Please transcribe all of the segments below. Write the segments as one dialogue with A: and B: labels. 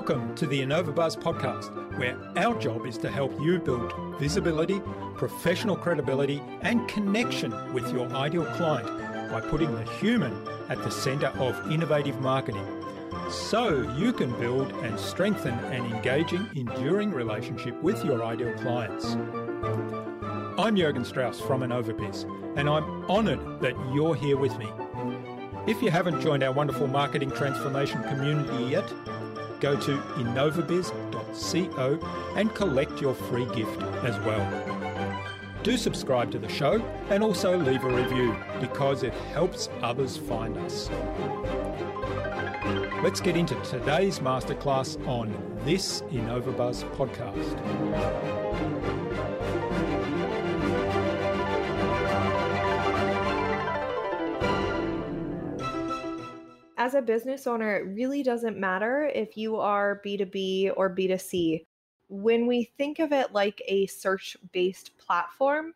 A: Welcome to the InnovaBuzz podcast, where our job is to help you build visibility, professional credibility, and connection with your ideal client by putting the human at the center of innovative marketing so you can build and strengthen an engaging, enduring relationship with your ideal clients. I'm Jurgen Strauss from InnovaBiz, and I'm honored that you're here with me. If you haven't joined our wonderful marketing transformation community yet, go to innovabiz.co and collect your free gift as well. Do subscribe to the show and also leave a review because it helps others find us. Let's get into today's masterclass on this InnovaBuzz podcast.
B: As a business owner, it really doesn't matter if you are B2B or B2C. When we think of it like a search based platform,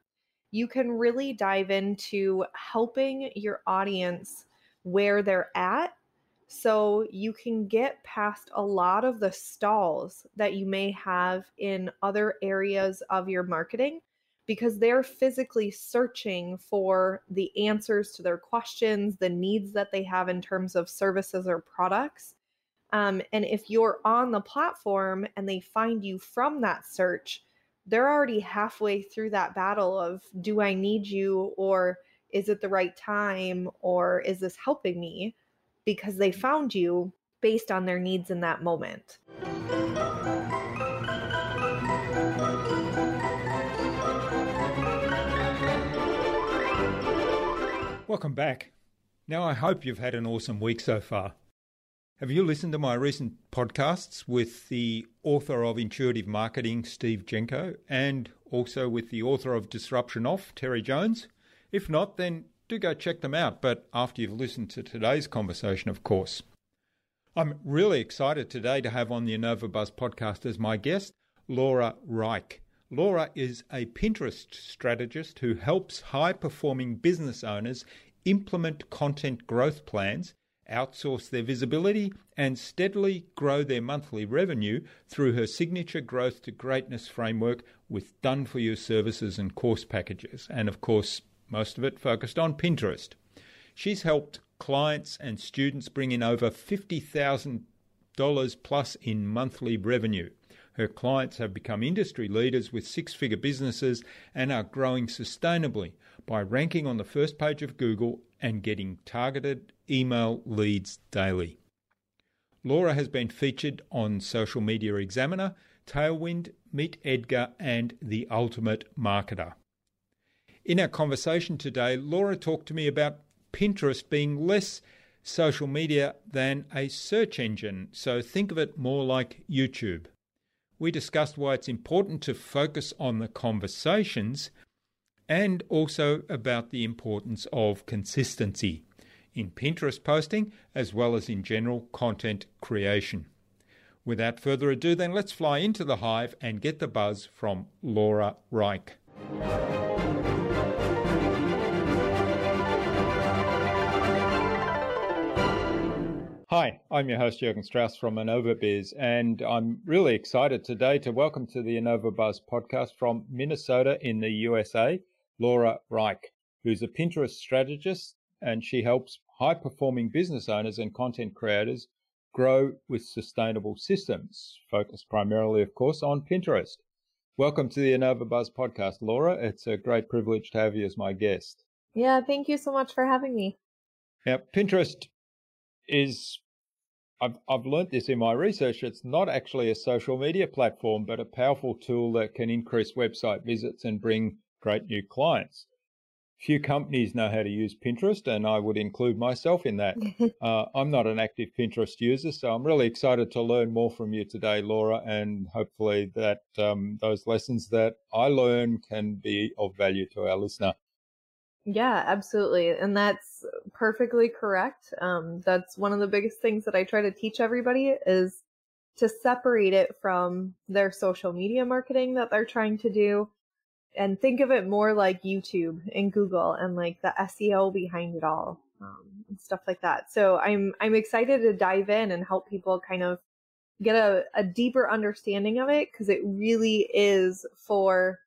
B: you can really dive into helping your audience where they're at so you can get past a lot of the stalls that you may have in other areas of your marketing because they're physically searching for the answers to their questions, the needs that they have in terms of services or products. Um, and if you're on the platform and they find you from that search, they're already halfway through that battle of do I need you or is it the right time or is this helping me? Because they found you based on their needs in that moment.
A: Welcome back. Now, I hope you've had an awesome week so far. Have you listened to my recent podcasts with the author of Intuitive Marketing, Steve Jenko, and also with the author of Disruption Off, Terry Jones? If not, then do go check them out, but after you've listened to today's conversation, of course. I'm really excited today to have on the InnovaBuzz podcast as my guest, Laura Rike. Laura is a Pinterest strategist who helps high performing business owners implement content growth plans, outsource their visibility, and steadily grow their monthly revenue through her signature Growth to Greatness framework with done for you services and course packages. And of course, most of it focused on Pinterest. She's helped clients and students bring in over $50,000 plus in monthly revenue. Her clients have become industry leaders with six figure businesses and are growing sustainably by ranking on the first page of Google and getting targeted email leads daily. Laura has been featured on Social Media Examiner, Tailwind, Meet Edgar, and The Ultimate Marketer. In our conversation today, Laura talked to me about Pinterest being less social media than a search engine, so think of it more like YouTube we discussed why it's important to focus on the conversations and also about the importance of consistency in Pinterest posting as well as in general content creation. Without further ado, then let's fly into the hive and get the buzz from Laura Rike. I'm your host Jurgen Strauss from InnovaBiz, and I'm really excited today to welcome to the InnovaBuzz podcast from Minnesota in the USA, Laura Rike, who's a Pinterest strategist, and she helps high performing business owners and content creators grow with sustainable systems, focused primarily, of course, on Pinterest. Welcome to the InnovaBuzz podcast, Laura. It's a great privilege to have you as my guest.
B: Yeah, thank you so much for having me.
A: Now, Pinterest is I've, I've learned this in my research. It's not actually a social media platform, but a powerful tool that can increase website visits and bring great new clients. Few companies know how to use Pinterest, and I would include myself in that. uh, I'm not an active Pinterest user, so I'm really excited to learn more from you today, Laura, and hopefully that um, those lessons that I learn can be of value to our listener.
B: Yeah, absolutely. And that's perfectly correct. Um, that's one of the biggest things that I try to teach everybody is to separate it from their social media marketing that they're trying to do and think of it more like YouTube and Google and like the SEO behind it all um, and stuff like that. So I'm I'm excited to dive in and help people kind of get a, a deeper understanding of it because it really is for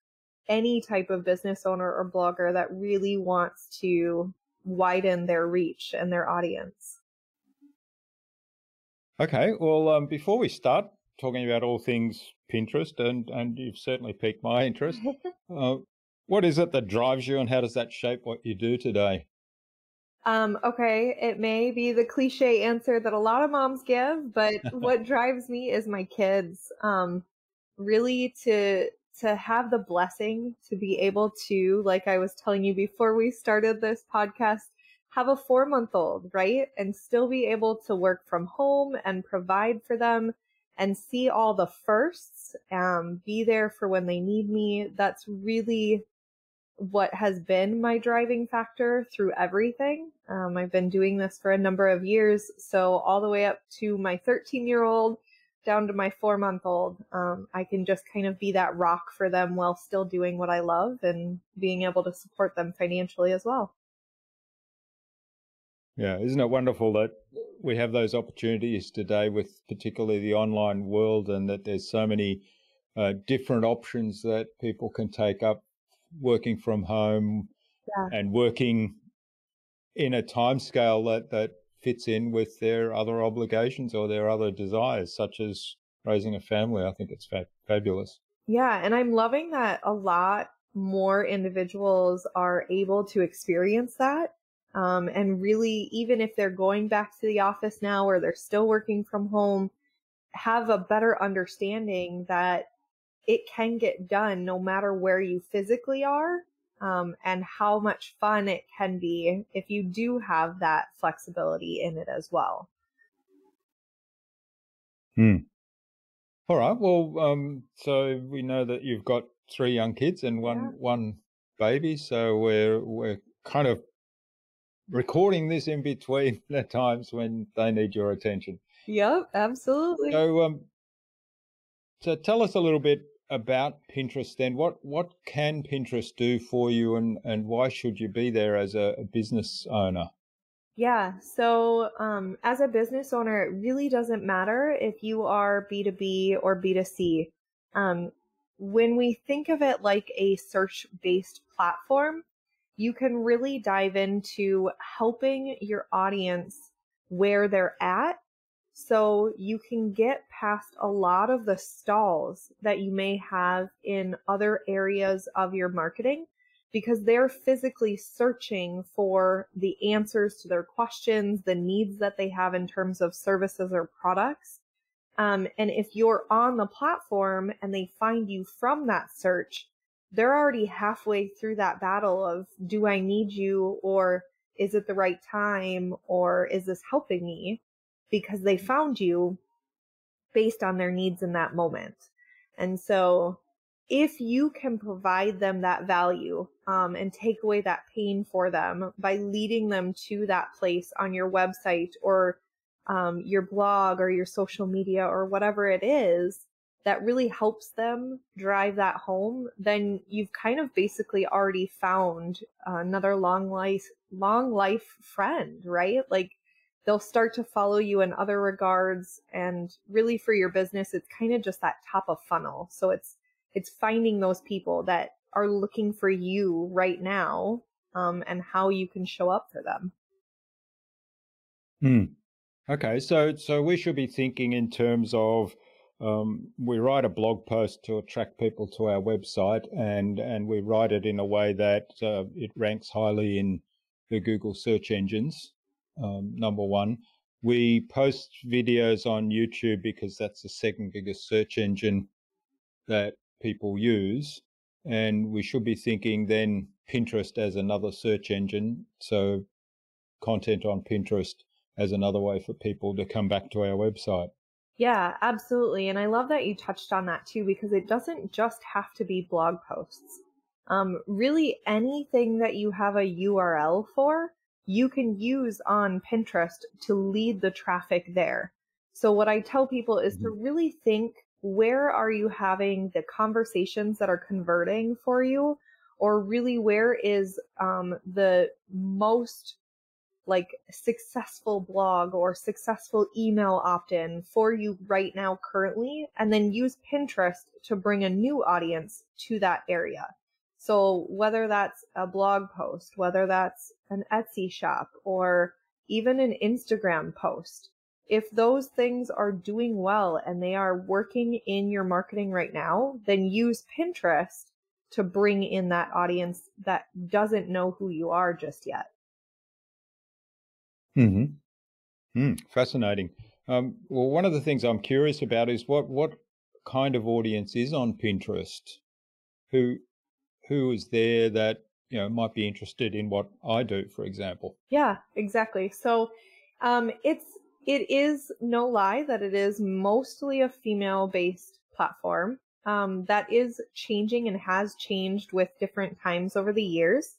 B: any type of business owner or blogger that really wants to widen their reach and their audience.
A: Okay, well, um, before we start talking about all things Pinterest, and, and you've certainly piqued my interest, uh, what is it that drives you and how does that shape what you do today?
B: Um, okay, it may be the cliche answer that a lot of moms give, but what drives me is my kids. Um, really to to have the blessing to be able to, like I was telling you before we started this podcast, have a four month old, right? And still be able to work from home and provide for them and see all the firsts, um, be there for when they need me. That's really what has been my driving factor through everything. Um, I've been doing this for a number of years. So all the way up to my 13 year old down to my four month old, um, I can just kind of be that rock for them while still doing what I love and being able to support them financially as well.
A: Yeah, isn't it wonderful that we have those opportunities today with particularly the online world and that there's so many uh, different options that people can take up working from home yeah. and working in a time scale that, that fits in with their other obligations or their other desires, such as raising a family. I think it's fa- fabulous.
B: Yeah, and I'm loving that a lot more individuals are able to experience that. Um, and really, even if they're going back to the office now or they're still working from home, have a better understanding that it can get done no matter where you physically are um, and how much fun it can be if you do have that flexibility in it as well.
A: Hmm. All right. Well, um, so we know that you've got three young kids and one yeah. one baby. So we're we're kind of recording this in between the times when they need your attention.
B: Yep, absolutely.
A: So, um, so tell us a little bit about Pinterest then. What what can Pinterest do for you and, and why should you be there as a, a business owner?
B: Yeah, so um, as a business owner, it really doesn't matter if you are B2B or B2C. Um, when we think of it like a search based platform, you can really dive into helping your audience where they're at so you can get past a lot of the stalls that you may have in other areas of your marketing because they're physically searching for the answers to their questions, the needs that they have in terms of services or products. Um, and if you're on the platform and they find you from that search, they're already halfway through that battle of do I need you or is it the right time or is this helping me? Because they found you based on their needs in that moment. And so if you can provide them that value um, and take away that pain for them by leading them to that place on your website or um, your blog or your social media or whatever it is that really helps them drive that home, then you've kind of basically already found another long life, long life friend, right? Like they'll start to follow you in other regards and really for your business it's kind of just that top of funnel. So it's it's finding those people that are looking for you right now um, and how you can show up for them.
A: Hmm. okay so so we should be thinking in terms of um, we write a blog post to attract people to our website and and we write it in a way that uh, it ranks highly in the Google search engines um, number one. We post videos on YouTube because that's the second biggest search engine that people use. And we should be thinking then Pinterest as another search engine. So content on Pinterest as another way for people to come back to our website.
B: Yeah, absolutely. And I love that you touched on that too, because it doesn't just have to be blog posts. Um, really anything that you have a URL for you can use on Pinterest to lead the traffic there. So what I tell people is to mm-hmm. really think where are you having the conversations that are converting for you or really where is um, the most like successful blog or successful email opt in for you right now, currently, and then use Pinterest to bring a new audience to that area. So, whether that's a blog post, whether that's an Etsy shop, or even an Instagram post, if those things are doing well and they are working in your marketing right now, then use Pinterest to bring in that audience that doesn't know who you are just yet.
A: Hmm. Mm, fascinating. Um, well, one of the things I'm curious about is what what kind of audience is on Pinterest? Who who is there that you know might be interested in what I do, for example?
B: Yeah, exactly. So um, it's it is no lie that it is mostly a female based platform. Um, that is changing and has changed with different times over the years.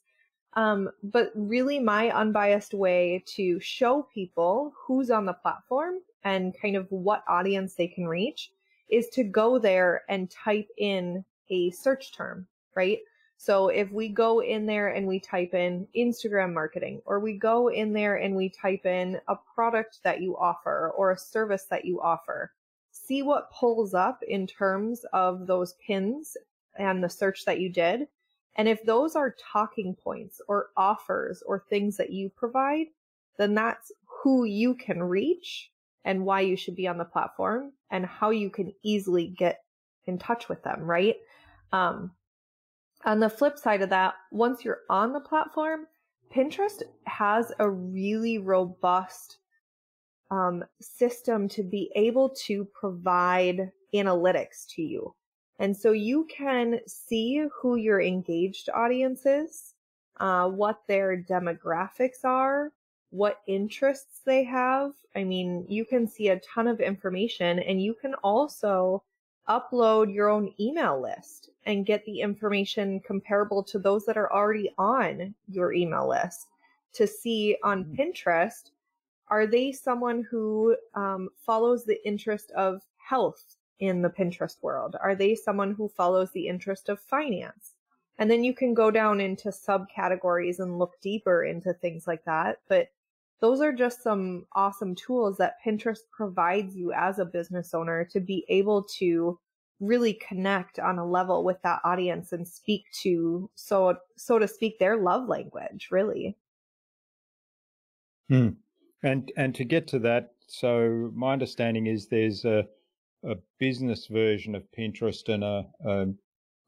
B: Um, but really, my unbiased way to show people who's on the platform and kind of what audience they can reach is to go there and type in a search term, right? So if we go in there and we type in Instagram marketing, or we go in there and we type in a product that you offer or a service that you offer, see what pulls up in terms of those pins and the search that you did. And if those are talking points or offers or things that you provide, then that's who you can reach and why you should be on the platform and how you can easily get in touch with them, right? Um, on the flip side of that, once you're on the platform, Pinterest has a really robust um, system to be able to provide analytics to you. And so you can see who your engaged audience is, uh, what their demographics are, what interests they have. I mean, you can see a ton of information and you can also upload your own email list and get the information comparable to those that are already on your email list to see on mm-hmm. Pinterest are they someone who um, follows the interest of health in the Pinterest world? Are they someone who follows the interest of finance? And then you can go down into subcategories and look deeper into things like that. But those are just some awesome tools that Pinterest provides you as a business owner to be able to really connect on a level with that audience and speak to so so to speak their love language really
A: hmm. and and to get to that so my understanding is there's a a business version of Pinterest and a, a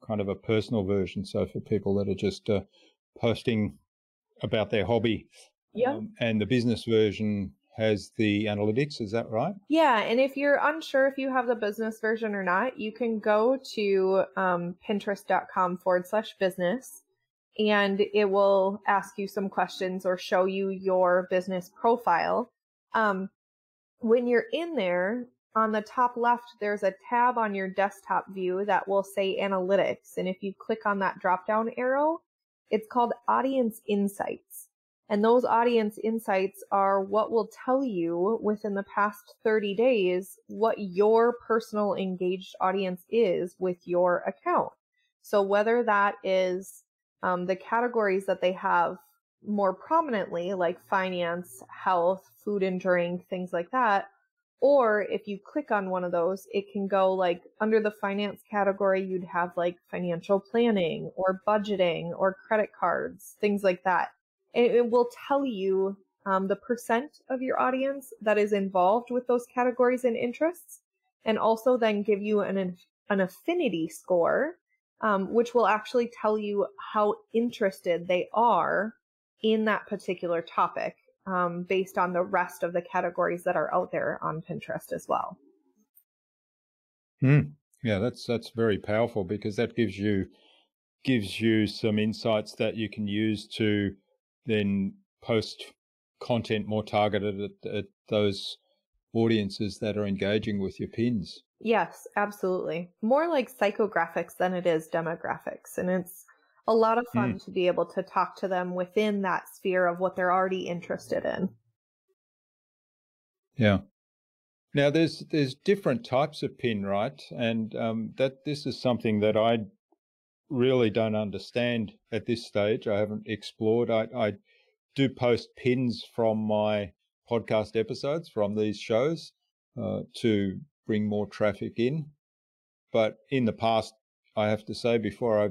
A: kind of a personal version. So for people that are just uh, posting about their hobby,
B: yeah, um,
A: and the business version has the analytics. Is that right?
B: Yeah, and if you're unsure if you have the business version or not, you can go to um, Pinterest.com forward slash business. And it will ask you some questions or show you your business profile. Um, when you're in there, on the top left, there's a tab on your desktop view that will say analytics. And if you click on that drop down arrow, it's called audience insights. And those audience insights are what will tell you within the past 30 days what your personal engaged audience is with your account. So whether that is um, the categories that they have more prominently, like finance, health, food and drink, things like that, or if you click on one of those, it can go like under the finance category, you'd have like financial planning or budgeting or credit cards, things like that. And it will tell you um, the percent of your audience that is involved with those categories and interests, and also then give you an, an affinity score, um, which will actually tell you how interested they are in that particular topic um, based on the rest of the categories that are out there on Pinterest as well.
A: Hmm. Yeah, that's that's very powerful because that gives you gives you some insights that you can use to then post content more targeted at, at those audiences that are engaging with your pins.
B: Yes, absolutely. More like psychographics than it is demographics. And it's a lot of fun mm. to be able to talk to them within that sphere of what they're already interested in.
A: Yeah. Now there's there's different types of pin, right? And um, that this is something that I really don't understand at this stage. I haven't explored. I, I do post pins from my podcast episodes from these shows uh, to bring more traffic in. But in the past, I have to say, before I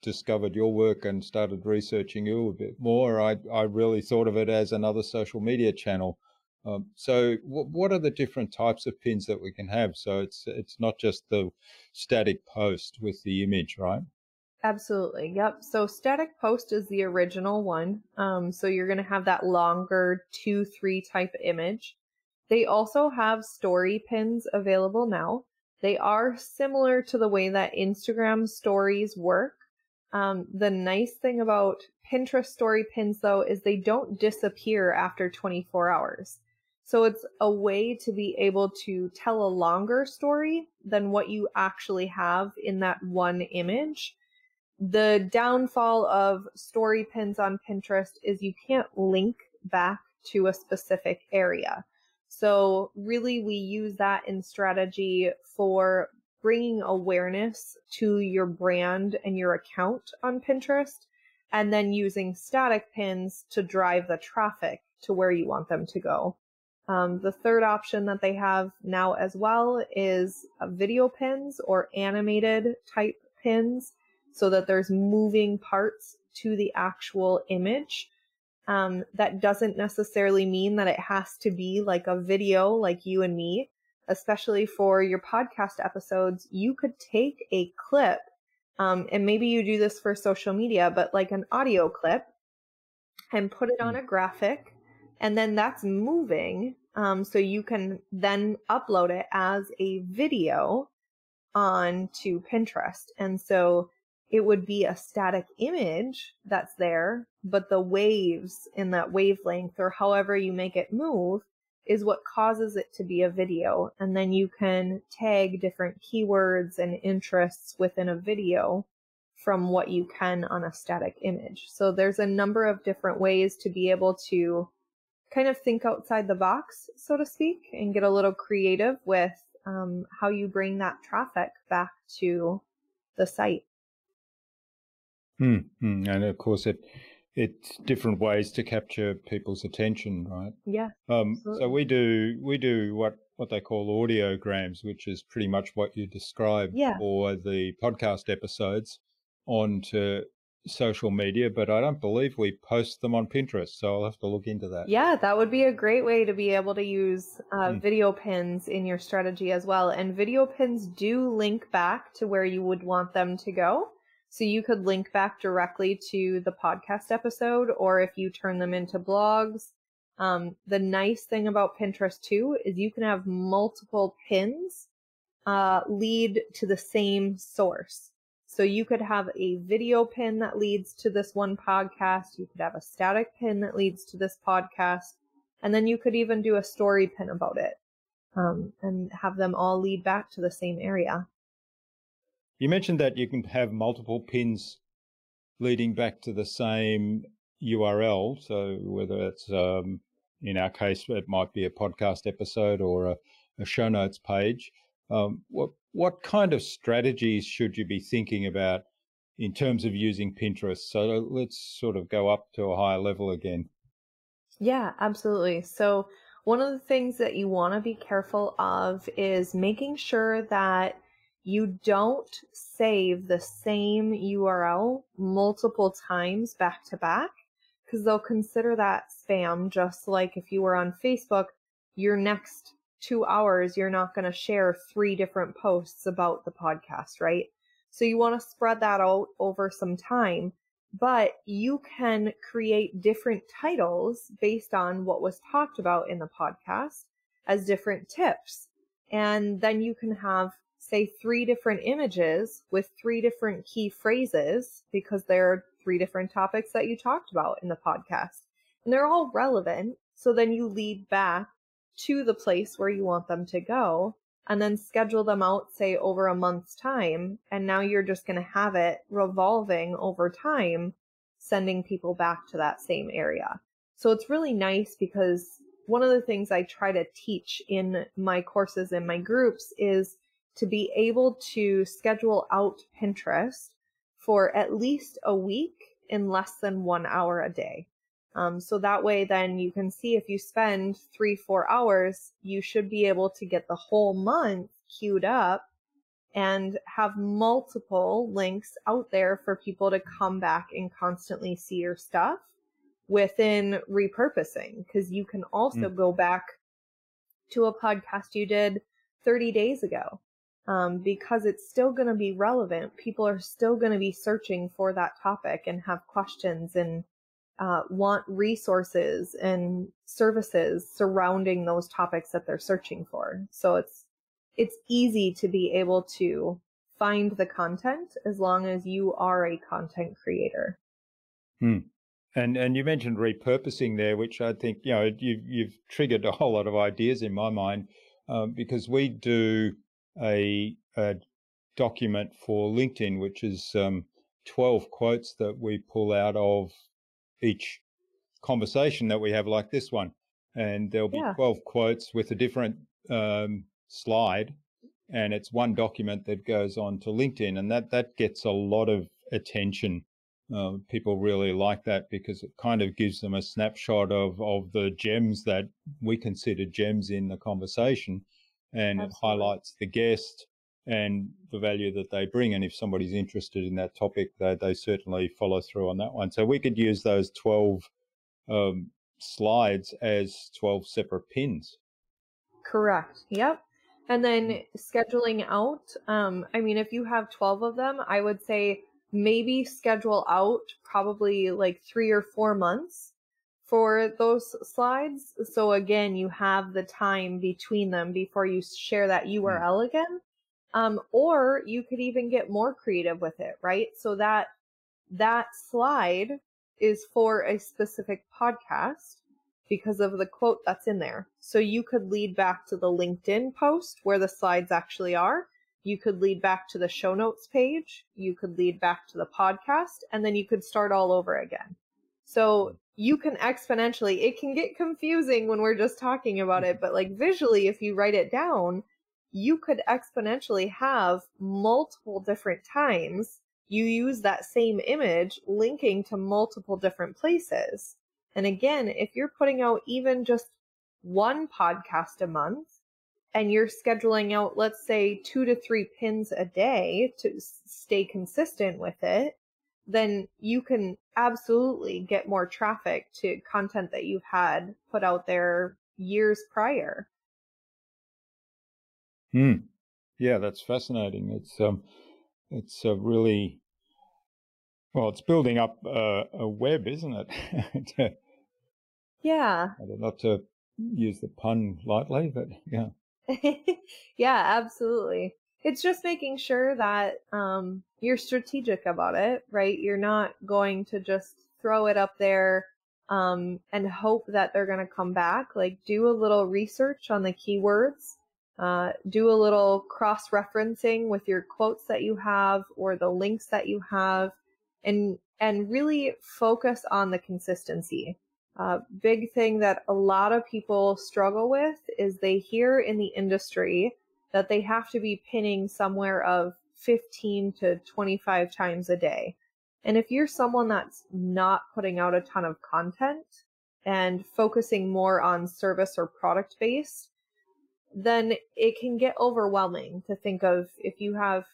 A: discovered your work and started researching you a bit more, I, I really thought of it as another social media channel. Um, so, w- what are the different types of pins that we can have? So it's it's not just the static post with the image, right?
B: Absolutely. Yep. So static post is the original one. Um, so you're going to have that longer two, three type image. They also have story pins available now. They are similar to the way that Instagram stories work. Um, the nice thing about Pinterest story pins though is they don't disappear after 24 hours. So it's a way to be able to tell a longer story than what you actually have in that one image the downfall of story pins on Pinterest is you can't link back to a specific area. So really we use that in strategy for bringing awareness to your brand and your account on Pinterest and then using static pins to drive the traffic to where you want them to go. Um, the third option that they have now as well is video pins or animated type pins so that there's moving parts to the actual image. Um, that doesn't necessarily mean that it has to be like a video like you and me, especially for your podcast episodes. You could take a clip, um, and maybe you do this for social media, but like an audio clip and put it on a graphic, and then that's moving. Um, so you can then upload it as a video onto Pinterest. And so it would be a static image that's there, but the waves in that wavelength or however you make it move is what causes it to be a video. And then you can tag different keywords and interests within a video from what you can on a static image. So there's a number of different ways to be able to kind of think outside the box, so to speak, and get a little creative with um, how you bring that traffic back to the site.
A: Mm, And of course, it it's different ways to capture people's attention, right?
B: Yeah.
A: Um, so we do we do what what they call audiograms, which is pretty much what you described
B: yeah.
A: for the podcast episodes onto social media, but I don't believe we post them on Pinterest, so I'll have to look into that.
B: Yeah, that would be a great way to be able to use uh, mm. video pins in your strategy as well. And video pins do link back to where you would want them to go. So you could link back directly to the podcast episode, or if you turn them into blogs. Um, the nice thing about Pinterest too is you can have multiple pins uh, lead to the same source. So you could have a video pin that leads to this one podcast. You could have a static pin that leads to this podcast. And then you could even do a story pin about it um, and have them all lead back to the same area.
A: You mentioned that you can have multiple pins leading back to the same URL. So whether it's um, in our case, it might be a podcast episode or a, a show notes page. Um, what what kind of strategies should you be thinking about in terms of using Pinterest? So let's sort of go up to a higher level again.
B: Yeah, absolutely. So one of the things that you want to be careful of is making sure that you don't save the same URL multiple times back to back because they'll consider that spam. Just like if you were on Facebook, your next two hours, you're not going to share three different posts about the podcast, right? So you want to spread that out over some time, but you can create different titles based on what was talked about in the podcast as different tips. And then you can have say three different images with three different key phrases because there are three different topics that you talked about in the podcast and they're all relevant. So then you lead back to the place where you want them to go and then schedule them out, say over a month's time. And now you're just going to have it revolving over time, sending people back to that same area. So it's really nice because one of the things I try to teach in my courses and my groups is to be able to schedule out Pinterest for at least a week in less than one hour a day. Um, so that way, then you can see if you spend three, four hours, you should be able to get the whole month queued up and have multiple links out there for people to come back and constantly see your stuff within repurposing. Because you can also mm. go back to a podcast you did 30 days ago um, because it's still going to be relevant. People are still going to be searching for that topic and have questions and uh, want resources and services surrounding those topics that they're searching for. So it's it's easy to be able to find the content as long as you are a content creator.
A: Hmm. And and you mentioned repurposing there, which I think you know you've you've triggered a whole lot of ideas in my mind um, because we do a, a, document for LinkedIn, which is um, twelve quotes that we pull out of each conversation that we have, like this one, and there'll be yeah. twelve quotes with a different um, slide, and it's one document that goes on to LinkedIn, and that that gets a lot of attention. Uh, people really like that because it kind of gives them a snapshot of of the gems that we consider gems in the conversation, and Absolutely. it highlights the guest and the value that they bring. And if somebody's interested in that topic, they they certainly follow through on that one. So we could use those twelve um, slides as twelve separate pins.
B: Correct. Yep. And then mm. scheduling out, um, I mean, if you have 12 of them, I would say maybe schedule out probably like three or four months for those slides. So again, you have the time between them before you share that URL again. Um, or you could even get more creative with it, right? So that that slide is for a specific podcast because of the quote that's in there. So you could lead back to the LinkedIn post where the slides actually are. You could lead back to the show notes page. You could lead back to the podcast and then you could start all over again. So you can exponentially, it can get confusing when we're just talking about it, but like visually, if you write it down, you could exponentially have multiple different times you use that same image linking to multiple different places. And again, if you're putting out even just one podcast a month and you're scheduling out, let's say, two to three pins a day to stay consistent with it, then you can absolutely get more traffic to content that you've had put out there years prior.
A: Hmm. Yeah, that's fascinating. It's um, it's a really well, it's building up a, a web, isn't it?
B: yeah.
A: I don't not to use the pun lightly, but yeah.
B: yeah, absolutely. It's just making sure that um, you're strategic about it, right? You're not going to just throw it up there um, and hope that they're going to come back. Like, do a little research on the keywords. Uh, do a little cross referencing with your quotes that you have or the links that you have and and really focus on the consistency. Uh, big thing that a lot of people struggle with is they hear in the industry that they have to be pinning somewhere of 15 to 25 times a day. And if you're someone that's not putting out a ton of content and focusing more on service or product based, then it can get overwhelming to think of if you have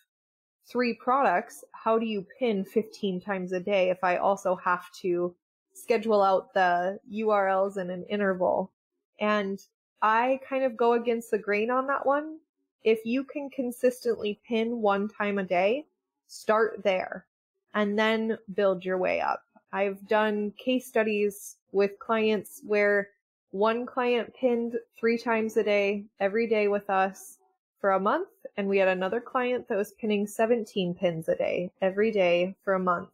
B: three products, how do you pin 15 times a day if I also have to schedule out the URLs in an interval? And I kind of go against the grain on that one. If you can consistently pin one time a day, start there and then build your way up. I've done case studies with clients where one client pinned three times a day, every day with us for a month, and we had another client that was pinning 17 pins a day every day for a month.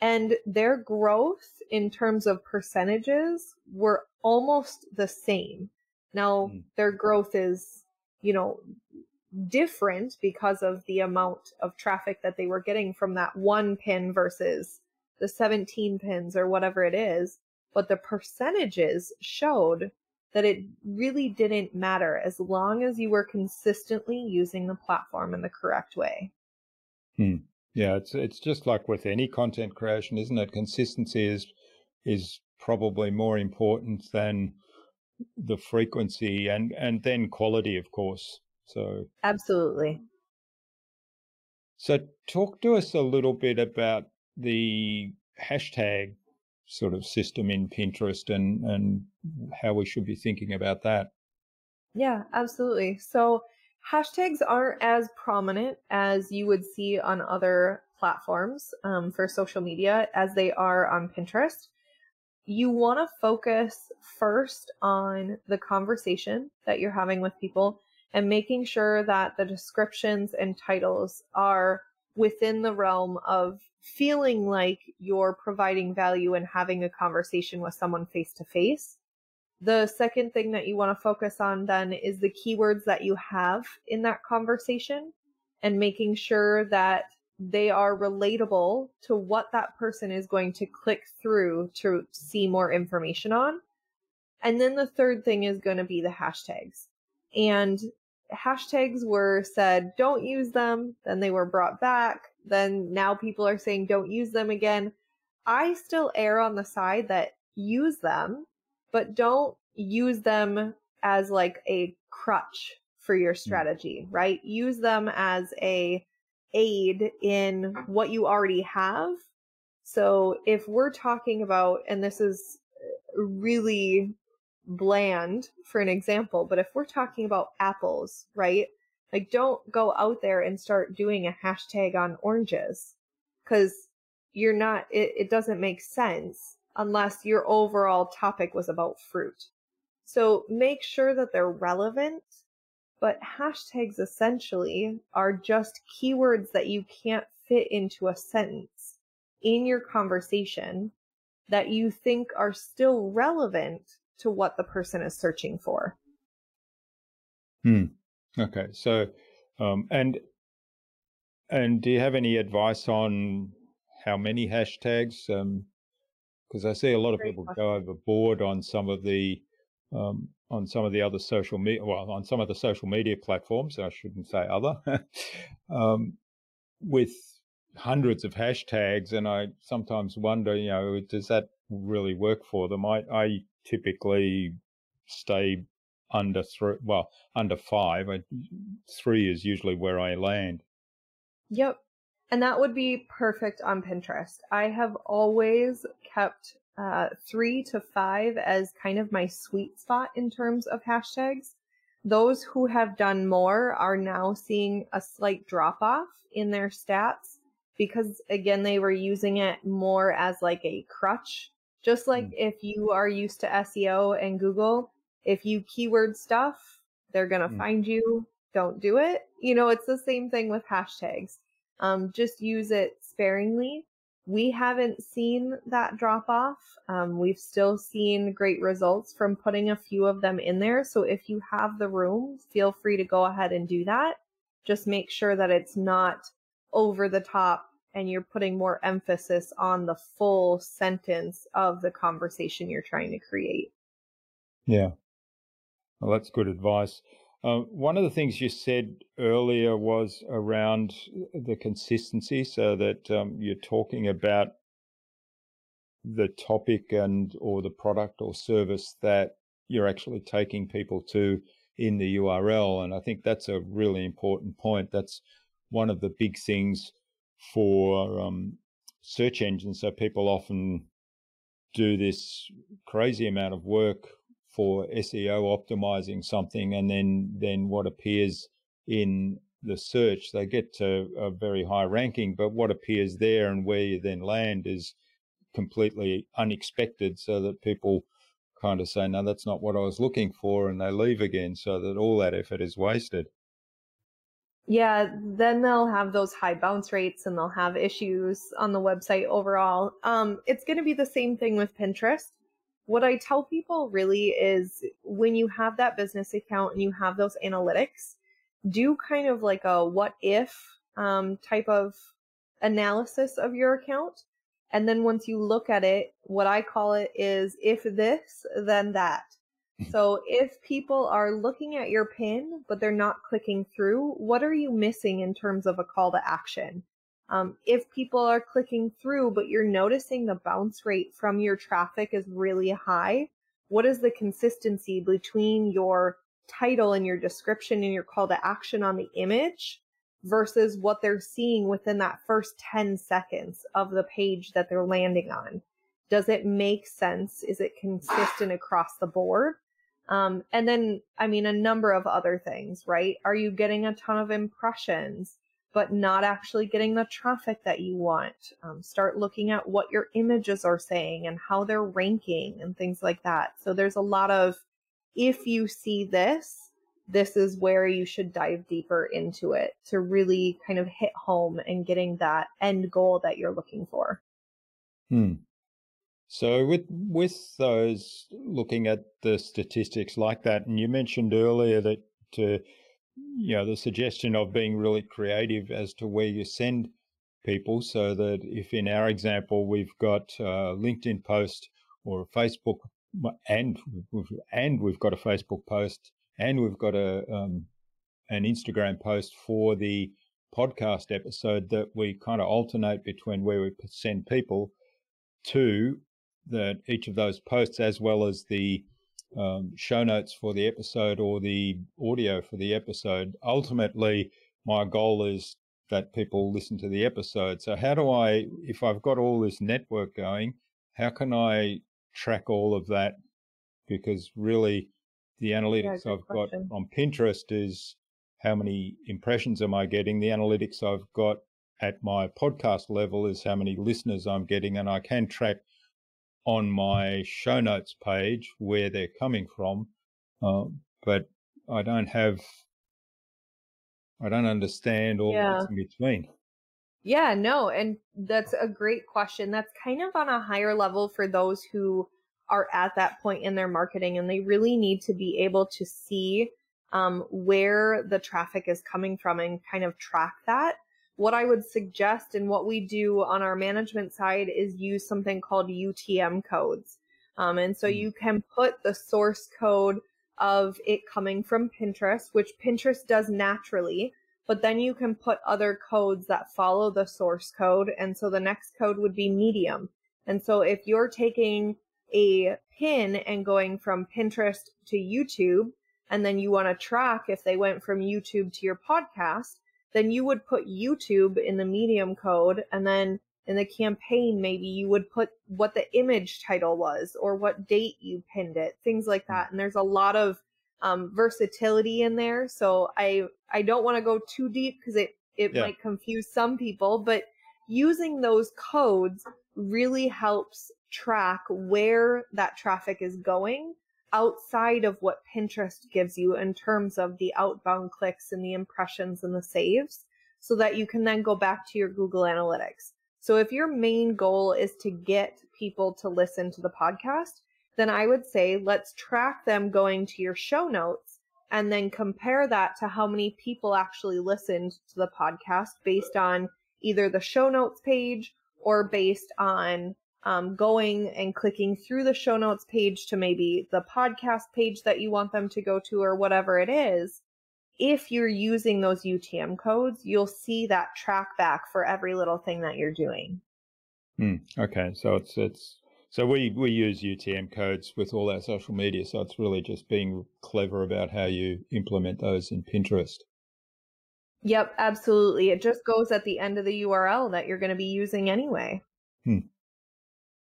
B: And their growth in terms of percentages were almost the same. Now, mm. their growth is, you know, different because of the amount of traffic that they were getting from that one pin versus the 17 pins or whatever it is. But the percentages showed that it really didn't matter as long as you were consistently using the platform in the correct way.
A: Hmm. Yeah, it's it's just like with any content creation, isn't it? Consistency is is probably more important than the frequency and and then quality of course. So
B: absolutely.
A: So talk to us a little bit about the hashtag sort of system in pinterest and and how we should be thinking about that.
B: Yeah absolutely. So hashtags aren't as prominent as you would see on other platforms um, for social media as they are on pinterest you want to focus first on the conversation that you're having with people and making sure that the descriptions and titles are within the realm of feeling like you're providing value and having a conversation with someone face to face. The second thing that you want to focus on then is the keywords that you have in that conversation and making sure that they are relatable to what that person is going to click through to see more information on. And then the third thing is going to be the hashtags. And hashtags were said, don't use them. Then they were brought back. Then now people are saying, don't use them again. I still err on the side that use them, but don't use them as like a crutch for your hmm. strategy, right? Use them as a aid in what you already have. So if we're talking about, and this is uh, really bland for an example, but if we're talking about apples, right? Like don't go out there and start doing a hashtag on oranges because you're not, it, it doesn't make sense unless your overall topic was about fruit. So make sure that they're relevant but hashtags essentially are just keywords that you can't fit into a sentence in your conversation that you think are still relevant to what the person is searching for.
A: Hmm. Okay. So, um, and and do you have any advice on how many hashtags? Um because um, I see a lot of Great people question. go overboard on some of the um, on some of the other social media, well, on some of the social media platforms, I shouldn't say other, um, with hundreds of hashtags. And I sometimes wonder, you know, does that really work for them? I, I typically stay under three, well, under five. I, three is usually where I land.
B: Yep. And that would be perfect on Pinterest. I have always kept uh, three to five as kind of my sweet spot in terms of hashtags. Those who have done more are now seeing a slight drop off in their stats because again, they were using it more as like a crutch. Just like mm. if you are used to SEO and Google, if you keyword stuff, they're going to mm. find you. Don't do it. You know, it's the same thing with hashtags. Um, just use it sparingly we haven't seen that drop off. Um, we've still seen great results from putting a few of them in there. So if you have the room, feel free to go ahead and do that. Just make sure that it's not over the top and you're putting more emphasis on the full sentence of the conversation you're trying to create.
A: Yeah. Well, that's good advice. Uh, one of the things you said earlier was around the consistency, so that um, you're talking about the topic and or the product or service that you're actually taking people to in the URL, and I think that's a really important point. That's one of the big things for um, search engines. So people often do this crazy amount of work for SEO optimizing something and then then what appears in the search they get to a very high ranking but what appears there and where you then land is completely unexpected so that people kind of say no that's not what I was looking for and they leave again so that all that effort is wasted
B: yeah, then they'll have those high bounce rates and they'll have issues on the website overall. Um, it's going to be the same thing with Pinterest what I tell people really is when you have that business account and you have those analytics, do kind of like a what if um, type of analysis of your account. And then once you look at it, what I call it is if this, then that. so if people are looking at your pin, but they're not clicking through, what are you missing in terms of a call to action? Um, if people are clicking through, but you're noticing the bounce rate from your traffic is really high, what is the consistency between your title and your description and your call to action on the image versus what they're seeing within that first 10 seconds of the page that they're landing on? Does it make sense? Is it consistent across the board? Um, and then, I mean, a number of other things, right? Are you getting a ton of impressions, but not actually getting the traffic that you want? Um, start looking at what your images are saying and how they're ranking and things like that. So there's a lot of, if you see this, this is where you should dive deeper into it to really kind of hit home and getting that end goal that you're looking for.
A: Hmm. So with with those looking at the statistics like that, and you mentioned earlier that uh, you know the suggestion of being really creative as to where you send people, so that if in our example we've got a LinkedIn post or a Facebook, and and we've got a Facebook post, and we've got a um, an Instagram post for the podcast episode that we kind of alternate between where we send people to that each of those posts, as well as the um, show notes for the episode or the audio for the episode, ultimately, my goal is that people listen to the episode. So, how do I, if I've got all this network going, how can I track all of that? Because really, the analytics yeah, I've question. got on Pinterest is how many impressions am I getting? The analytics I've got at my podcast level is how many listeners I'm getting, and I can track on my show notes page where they're coming from, um, but I don't have, I don't understand all yeah. that's in between.
B: Yeah, no, and that's a great question. That's kind of on a higher level for those who are at that point in their marketing and they really need to be able to see um, where the traffic is coming from and kind of track that what I would suggest and what we do on our management side is use something called UTM codes. Um, and so hmm. you can put the source code of it coming from Pinterest, which Pinterest does naturally, but then you can put other codes that follow the source code. And so the next code would be medium. And so if you're taking a pin and going from Pinterest to YouTube, and then you want to track if they went from YouTube to your podcast, then you would put YouTube in the medium code and then in the campaign maybe you would put what the image title was or what date you pinned it things like that and there's a lot of um, versatility in there so i i don't want to go too deep because it it yeah. might confuse some people but using those codes really helps track where that traffic is going outside of what Pinterest gives you in terms of the outbound clicks and the impressions and the saves so that you can then go back to your Google Analytics. So if your main goal is to get people to listen to the podcast, then I would say let's track them going to your show notes and then compare that to how many people actually listened to the podcast based on either the show notes page or based on um, going and clicking through the show notes page to maybe the podcast page that you want them to go to or whatever it is. If you're using those UTM codes, you'll see that track back for every little thing that you're doing.
A: Hmm. okay, so it's it's so we we use UTM codes with all our social media, so it's really just being clever about how you implement those in Pinterest.
B: Yep, absolutely. It just goes at the end of the URL that you're going to be using anyway.
A: Hmm.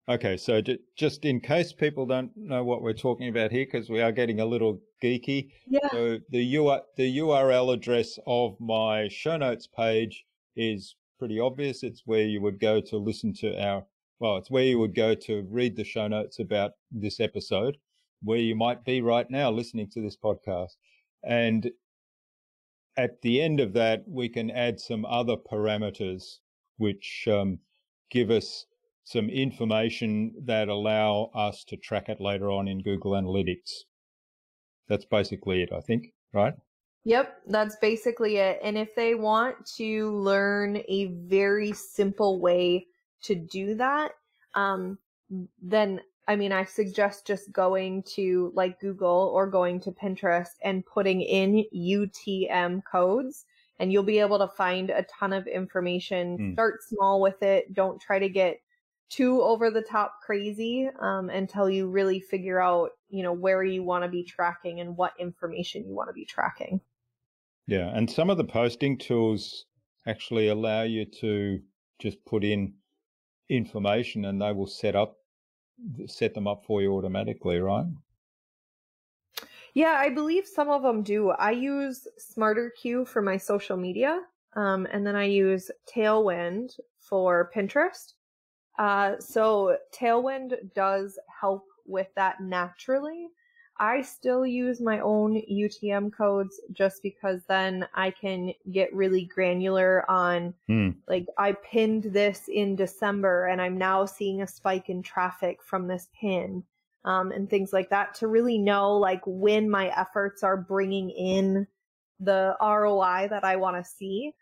A: Okay, so just in case people don't know what we're talking about here, because we are getting a little geeky.
B: Yeah.
A: So the UR, the URL address of my show notes page is pretty obvious. It's where you would go to listen to our, well, it's where you would go to read the show notes about this episode, where you might be right now listening to this podcast. And at the end of that, we can add some other parameters which um, give us some information that allow us to track it later on in Google Analytics. That's basically it, I think, right?
B: Yep, that's basically it. And if they want to learn a very simple way to do that, um, then I mean, I suggest just going to like Google or going to Pinterest and putting in UTM codes and you'll be able to find a ton of information. Mm. Start small with it. Don't try to get too over the top crazy um, until you really figure out, you know, where you want to be tracking and what information you want to be tracking.
A: Yeah, and some of the posting tools actually allow you to just put in information and they will set up set them up for you automatically, right?
B: Yeah, I believe some of them do. I use SmarterQueue for my social media, um, and then I use Tailwind for Pinterest. Uh, so Tailwind does help with that naturally. I still use my own UTM codes just because then I can get really granular on mm. like I pinned this in December and I'm now seeing a spike in traffic from this pin um, and things like that to really know like when my efforts are bringing in the ROI that I want to see.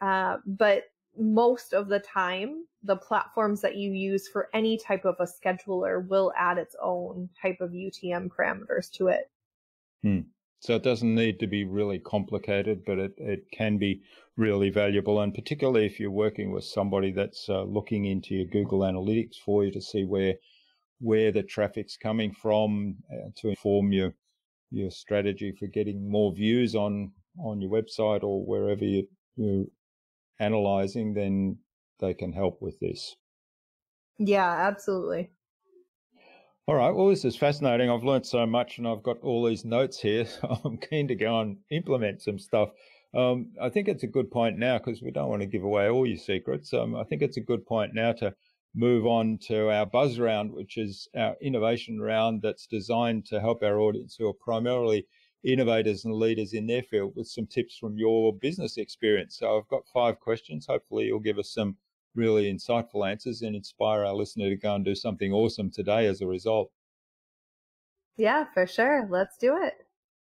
B: Uh, but most of the time, the platforms that you use for any type of a scheduler will add its own type of UTM parameters to it.
A: Hmm. So it doesn't need to be really complicated, but it, it can be really valuable. And particularly if you're working with somebody that's uh, looking into your Google Analytics for you to see where where the traffic's coming from uh, to inform your your strategy for getting more views on on your website or wherever you, you're analyzing, then they can help with this.
B: Yeah, absolutely.
A: All right. Well, this is fascinating. I've learned so much and I've got all these notes here. So I'm keen to go and implement some stuff. Um, I think it's a good point now because we don't want to give away all your secrets. Um, I think it's a good point now to move on to our buzz round, which is our innovation round that's designed to help our audience who are primarily innovators and leaders in their field with some tips from your business experience. So I've got five questions. Hopefully, you'll give us some really insightful answers and inspire our listener to go and do something awesome today as a result.
B: Yeah, for sure. Let's do it.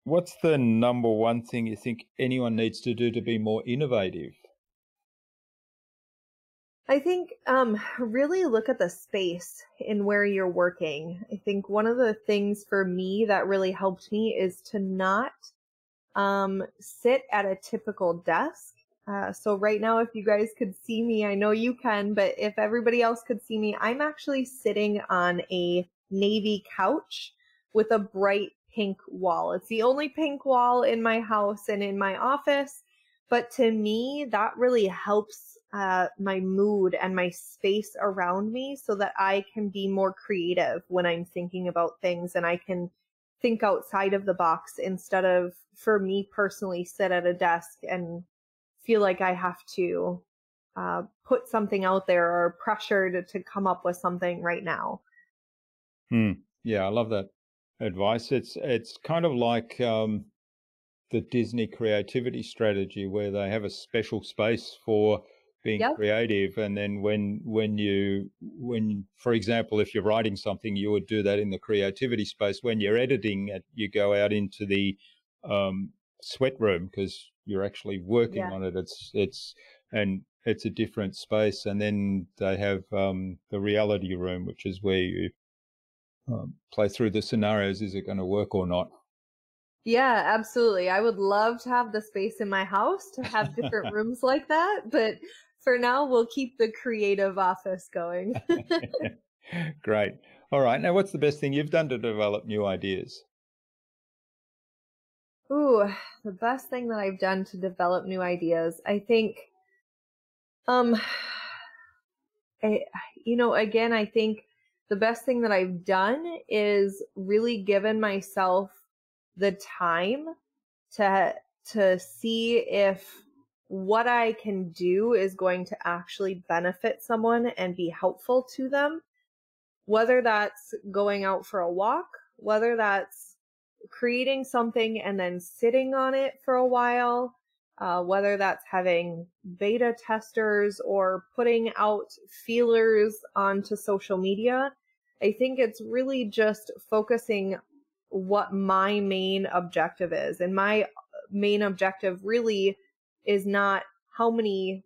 A: What's the number one thing you think anyone needs to do to be more innovative?
B: I think um, really look at the space in where you're working. I think one of the things for me that really helped me is to not um, sit at a typical desk. Uh, so right now, if you guys could see me, I know you can, but if everybody else could see me, I'm actually sitting on a navy couch with a bright pink wall. It's the only pink wall in my house and in my office. But to me, that really helps uh, my mood and my space around me so that I can be more creative when I'm thinking about things and I can think outside of the box instead of, for me personally, sit at a desk and feel like I have to uh, put something out there or pressured to come up with something right now.
A: Hmm. Yeah, I love that advice. It's it's kind of like um, the Disney creativity strategy where they have a special space for being yep. creative and then when when you when for example if you're writing something you would do that in the creativity space when you're editing it you go out into the um, sweat room because you're actually working yeah. on it it's it's and it's a different space and then they have um, the reality room which is where you um, play through the scenarios is it going to work or not
B: yeah, absolutely. I would love to have the space in my house to have different rooms like that, but for now, we'll keep the creative office going.
A: Great. All right. Now, what's the best thing you've done to develop new ideas?
B: Ooh, the best thing that I've done to develop new ideas. I think, um, I, you know, again, I think the best thing that I've done is really given myself the time to to see if what I can do is going to actually benefit someone and be helpful to them. Whether that's going out for a walk, whether that's creating something and then sitting on it for a while, uh, whether that's having beta testers or putting out feelers onto social media. I think it's really just focusing what my main objective is. And my main objective really is not how many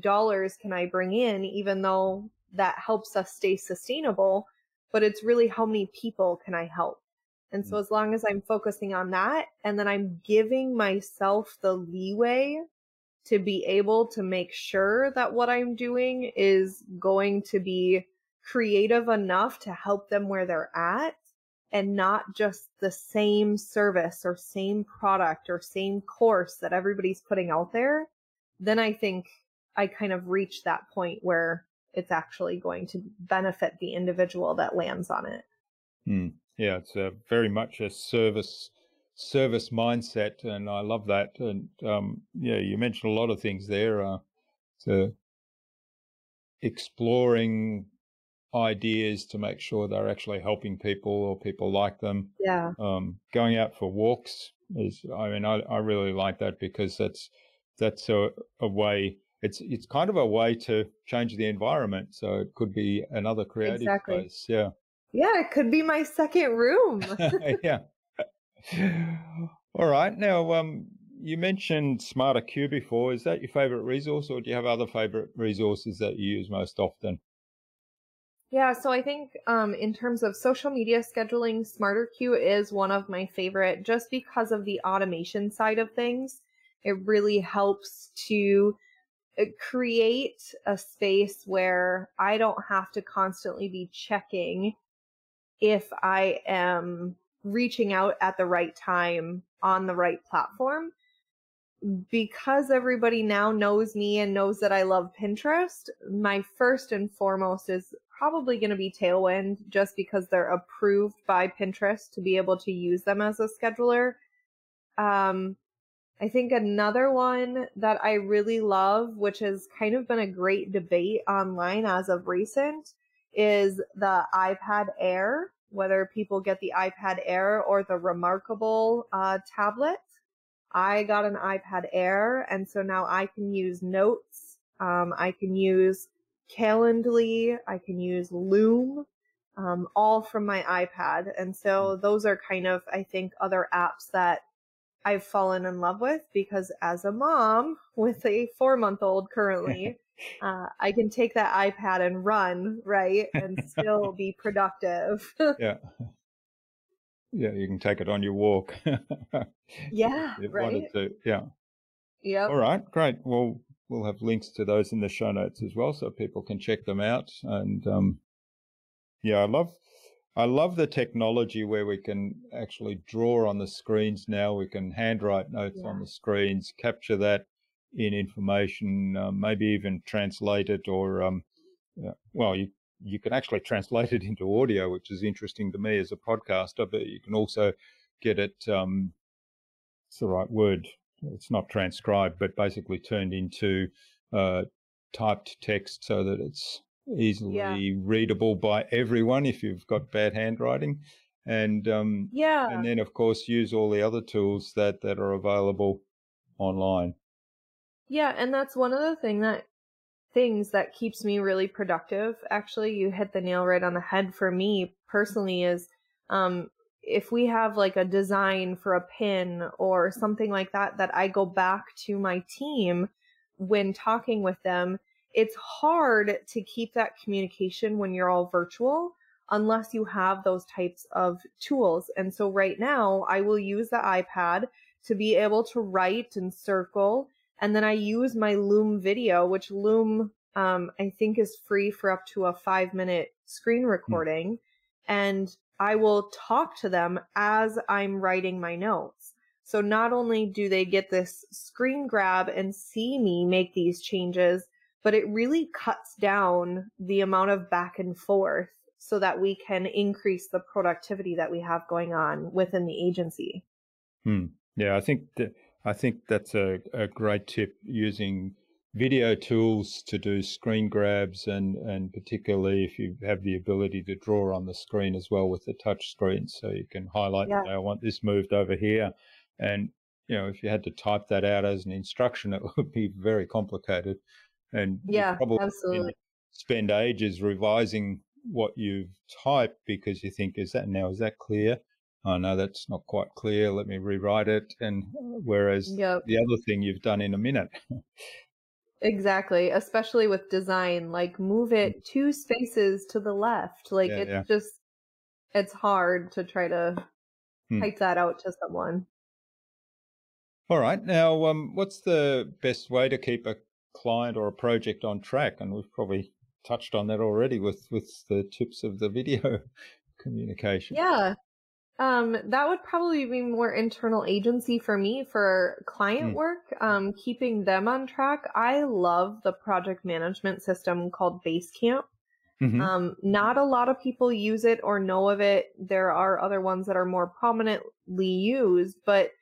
B: dollars can I bring in, even though that helps us stay sustainable, but it's really how many people can I help. And so mm. as long as I'm focusing on that and then I'm giving myself the leeway to be able to make sure that what I'm doing is going to be creative enough to help them where they're at and not just the same service or same product or same course that everybody's putting out there, then I think I kind of reach that point where it's actually going to benefit the individual that lands on it.
A: Hmm. Yeah, it's very much a service service mindset, and I love that. And um, yeah, you mentioned a lot of things there. Uh, to exploring ideas to make sure they're actually helping people or people like them.
B: Yeah.
A: Um, going out for walks is, I mean, I, I really like that because that's that's a, a way. It's it's kind of a way to change the environment. So it could be another creative exactly. space. Yeah.
B: Yeah, it could be my second room.
A: yeah. All right. Now, um, you mentioned SmarterQueue before. Is that your favorite resource, or do you have other favorite resources that you use most often?
B: Yeah, so I think um, in terms of social media scheduling, SmarterQueue is one of my favorite just because of the automation side of things. It really helps to uh, create a space where I don't have to constantly be checking if I am reaching out at the right time on the right platform. Because everybody now knows me and knows that I love Pinterest, my first and foremost is probably going to be Tailwind just because they're approved by Pinterest to be able to use them as a scheduler. Um, I think another one that I really love, which has kind of been a great debate online as of recent, is the iPad Air, whether people get the iPad Air or the Remarkable uh, tablet. I got an iPad Air, and so now I can use notes. Um, I can use Calendly, I can use Loom, um, all from my iPad. And so mm. those are kind of, I think, other apps that I've fallen in love with because as a mom with a four month old currently, uh, I can take that iPad and run, right? And still be productive.
A: yeah. Yeah, you can take it on your walk.
B: yeah, right.
A: Yeah.
B: Yeah.
A: All right, great. Well, we'll have links to those in the show notes as well, so people can check them out. And um, yeah, I love I love the technology where we can actually draw on the screens now. We can handwrite notes yeah. on the screens, capture that in information, uh, maybe even translate it or, um, yeah, well, you, you can actually translate it into audio, which is interesting to me as a podcaster, but you can also get it, um, it's the right word, it's not transcribed, but basically turned into uh, typed text so that it's easily yeah. readable by everyone if you've got bad handwriting. And um,
B: yeah,
A: and then of course use all the other tools that that are available online.
B: Yeah, and that's one of the thing that things that keeps me really productive. Actually, you hit the nail right on the head for me personally is um, if we have like a design for a pin or something like that that I go back to my team when talking with them, it's hard to keep that communication when you're all virtual unless you have those types of tools. And so right now I will use the iPad to be able to write and circle. And then I use my Loom video, which Loom, um, I think is free for up to a five minute screen hmm. recording. Mm. And I will talk to them as I'm writing my notes. So not only do they get this screen grab and see me make these changes, but it really cuts down the amount of back and forth so that we can increase the productivity that we have going on within the agency.
A: Hmm. Yeah, I think that, I think that's a, a great tip using video tools to do screen grabs and, and particularly if you have the ability to draw on the screen as well with the touch screen. So you can highlight, yeah. I want this moved over here. And, you know, if you had to type that out as an instruction, it would be very complicated. And
B: yeah, absolutely.
A: spend ages revising what you've typed because you think, is that now, is that clear? Oh no, that's not quite clear. Let me rewrite it. And uh, whereas yep. the other thing you've done in a minute.
B: Exactly, especially with design, like move mm. it two spaces to the left. Like yeah, it's yeah. just it's hard to try to hmm. type that out to someone.
A: All right. Now, um, what's the best way to keep a client or a project on track? And we've probably touched on that already with with the tips of the video communication.
B: Yeah. Um, that would probably be more internal agency for me for client mm. work, um, keeping them on track. I love the project management system called Basecamp. Mm-hmm. Um, not a lot of people use it or know of it. There are other ones that are more prominently used, but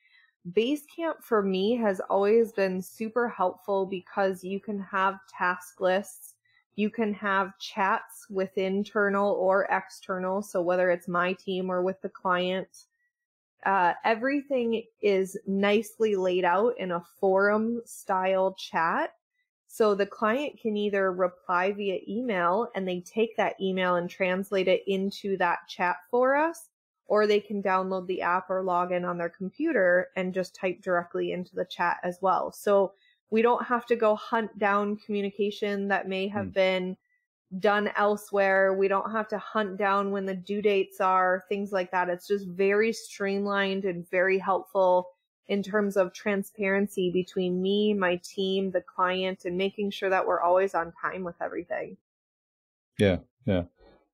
B: Basecamp for me has always been super helpful because you can have task lists you can have chats with internal or external. So whether it's my team or with the client, uh, everything is nicely laid out in a forum style chat. So the client can either reply via email and they take that email and translate it into that chat for us, or they can download the app or log in on their computer and just type directly into the chat as well. So we don't have to go hunt down communication that may have mm. been done elsewhere. We don't have to hunt down when the due dates are, things like that. It's just very streamlined and very helpful in terms of transparency between me, my team, the client, and making sure that we're always on time with everything.
A: Yeah, yeah.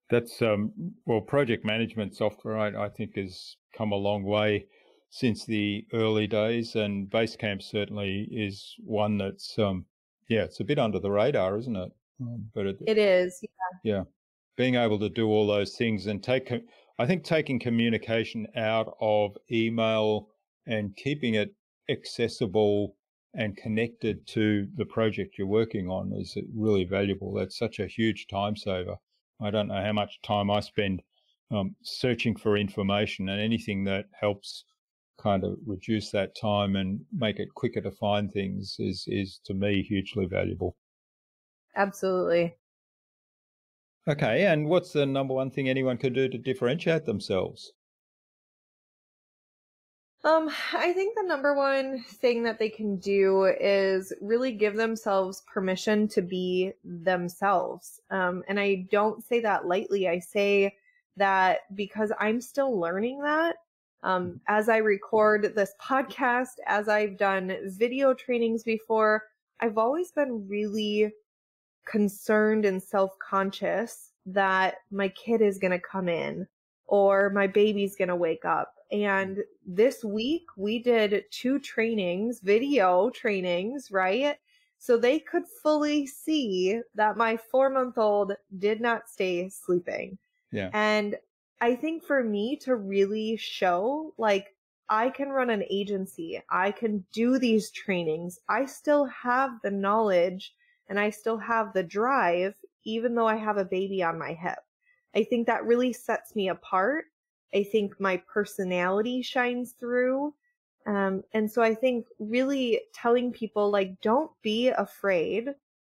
A: That's um well project management software I, I think has come a long way since the early days, and Basecamp certainly is one that's um, yeah, it's a bit under the radar, isn't it?
B: Um, but it, it is,
A: yeah. Yeah, being able to do all those things and take, I think taking communication out of email and keeping it accessible and connected to the project you're working on is really valuable. That's such a huge time saver. I don't know how much time I spend um, searching for information and anything that helps kind of reduce that time and make it quicker to find things is is to me hugely valuable.
B: Absolutely.
A: Okay, and what's the number one thing anyone could do to differentiate themselves?
B: Um, I think the number one thing that they can do is really give themselves permission to be themselves. Um, and I don't say that lightly. I say that because I'm still learning that um, as I record this podcast, as I've done video trainings before, I've always been really concerned and self conscious that my kid is going to come in or my baby's going to wake up. And this week we did two trainings, video trainings, right? So they could fully see that my four month old did not stay sleeping.
A: Yeah.
B: And I think for me to really show, like, I can run an agency, I can do these trainings, I still have the knowledge and I still have the drive, even though I have a baby on my hip. I think that really sets me apart. I think my personality shines through. Um, and so I think really telling people, like, don't be afraid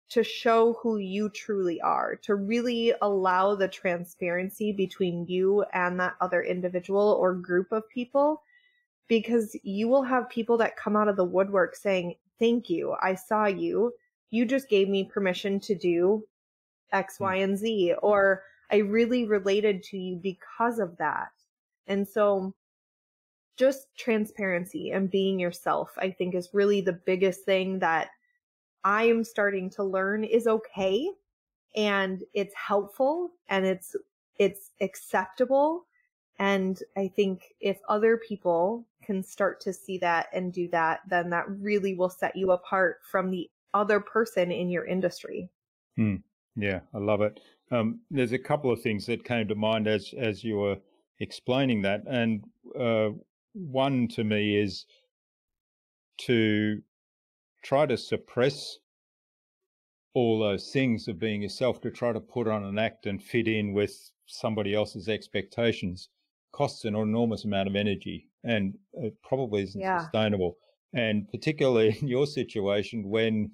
B: to show who you truly are, to really allow the transparency between you and that other individual or group of people, because you will have people that come out of the woodwork saying, Thank you. I saw you. You just gave me permission to do X. Y, and Z, or I really related to you because of that. And so just transparency and being yourself, I think is really the biggest thing that I am starting to learn is okay and it's helpful and it's it's acceptable and I think if other people can start to see that and do that then that really will set you apart from the other person in your industry.
A: Hmm. Yeah, I love it. Um, there's a couple of things that came to mind as as you were explaining that, and uh, one to me is to try to suppress all those things of being yourself to try to put on an act and fit in with somebody else's expectations costs an enormous amount of energy and it probably isn't yeah. sustainable. And particularly in your situation when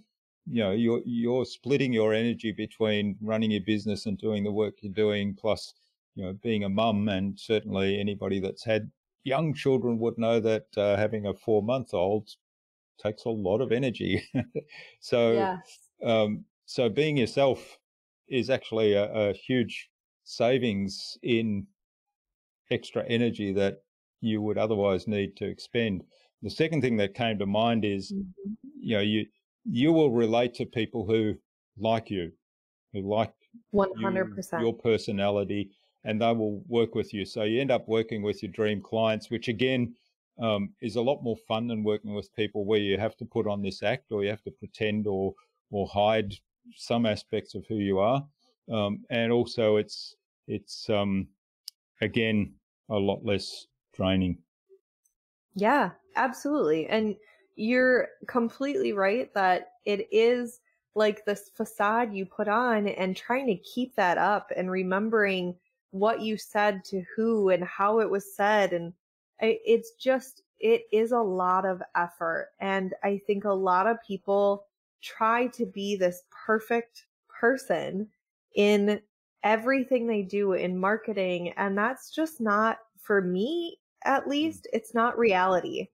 A: you know you're you're splitting your energy between running your business and doing the work you're doing plus you know being a mum and certainly anybody that's had young children would know that uh, having a four month old takes a lot of energy. so, um, so being yourself is actually a, a, huge savings in extra energy that you would otherwise need to expend. the second thing that came to mind is, mm-hmm. you know, you you will relate to people who like you, who like
B: 100%
A: your personality, and they will work with you. So you end up working with your dream clients, which again um, is a lot more fun than working with people where you have to put on this act or you have to pretend or or hide some aspects of who you are. Um, and also, it's it's um, again a lot less draining.
B: Yeah, absolutely. And you're completely right that it is like this facade you put on and trying to keep that up and remembering what you said to who and how it was said and it's just it is a lot of effort and i think a lot of people try to be this perfect person in everything they do in marketing and that's just not for me at least it's not reality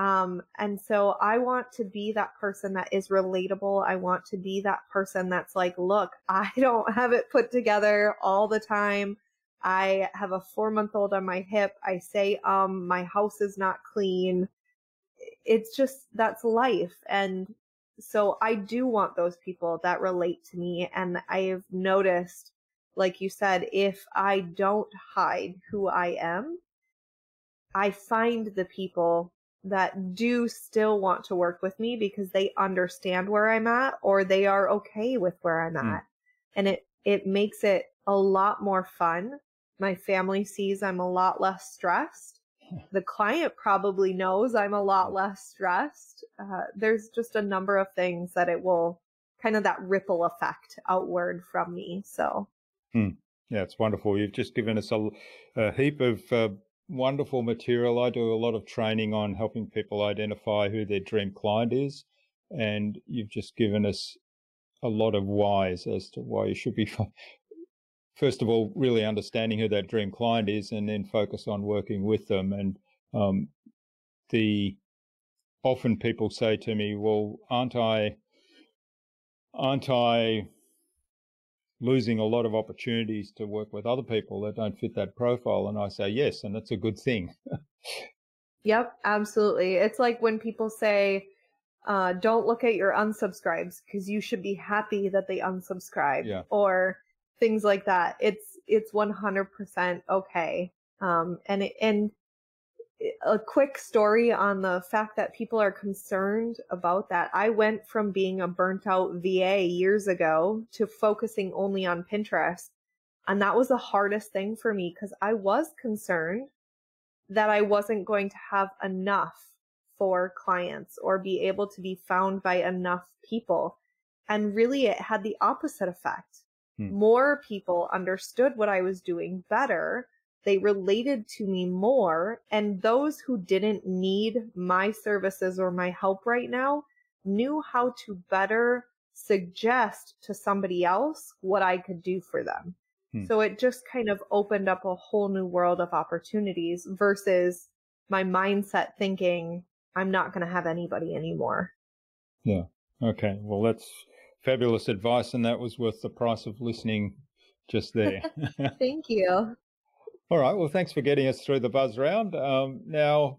B: um, and so I want to be that person that is relatable. I want to be that person that's like, look, I don't have it put together all the time. I have a four month old on my hip. I say, um, my house is not clean. It's just, that's life. And so I do want those people that relate to me. And I've noticed, like you said, if I don't hide who I am, I find the people that do still want to work with me because they understand where I'm at or they are okay with where I'm mm. at. And it, it makes it a lot more fun. My family sees I'm a lot less stressed. The client probably knows I'm a lot less stressed. Uh, there's just a number of things that it will kind of that ripple effect outward from me. So,
A: hmm. yeah, it's wonderful. You've just given us a, a heap of uh, wonderful material. I do a lot of training on helping people identify who their dream client is. And you've just given us a lot of whys as to why you should be, first of all, really understanding who that dream client is and then focus on working with them. And um, the often people say to me, well, aren't I, aren't I losing a lot of opportunities to work with other people that don't fit that profile. And I say yes, and that's a good thing.
B: yep, absolutely. It's like when people say, uh, don't look at your unsubscribes because you should be happy that they unsubscribe yeah. or things like that. It's, it's 100% okay. Um, and, it, and a quick story on the fact that people are concerned about that. I went from being a burnt out VA years ago to focusing only on Pinterest. And that was the hardest thing for me because I was concerned that I wasn't going to have enough for clients or be able to be found by enough people. And really, it had the opposite effect. Hmm. More people understood what I was doing better they related to me more. And those who didn't need my services or my help right now knew how to better suggest to somebody else what I could do for them. Hmm. So it just kind of opened up a whole new world of opportunities versus my mindset thinking I'm not going to have anybody anymore.
A: Yeah. Okay. Well, that's fabulous advice. And that was worth the price of listening just there.
B: Thank you.
A: All right. Well, thanks for getting us through the buzz round. Um, now,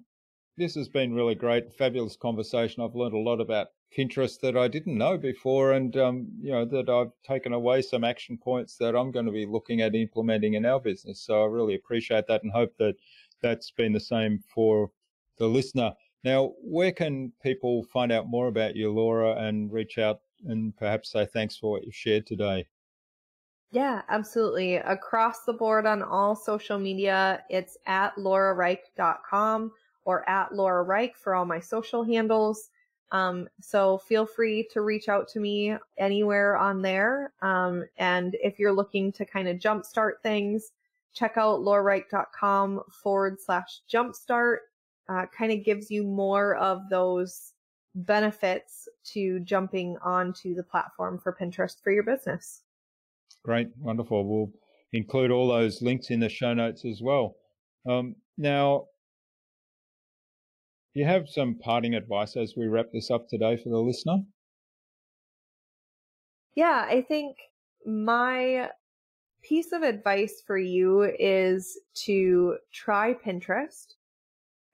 A: this has been really great, fabulous conversation. I've learned a lot about Pinterest that I didn't know before, and um, you know that I've taken away some action points that I'm going to be looking at implementing in our business. So I really appreciate that, and hope that that's been the same for the listener. Now, where can people find out more about you, Laura, and reach out and perhaps say thanks for what you've shared today?
B: Yeah, absolutely. Across the board on all social media, it's at laurarike.com or at Laura Rike for all my social handles. Um, so feel free to reach out to me anywhere on there. Um, and if you're looking to kind of jumpstart things, check out laurarike.com forward slash jumpstart. Uh, kind of gives you more of those benefits to jumping onto the platform for Pinterest for your business.
A: Great, wonderful. We'll include all those links in the show notes as well. Um, now, you have some parting advice as we wrap this up today for the listener?
B: Yeah, I think my piece of advice for you is to try Pinterest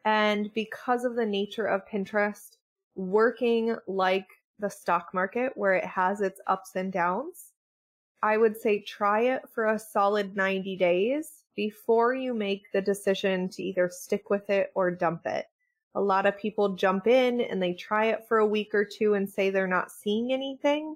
B: And because of the nature of Pinterest working like the stock market, where it has its ups and downs, I would say try it for a solid 90 days before you make the decision to either stick with it or dump it. A lot of people jump in and they try it for a week or two and say they're not seeing anything.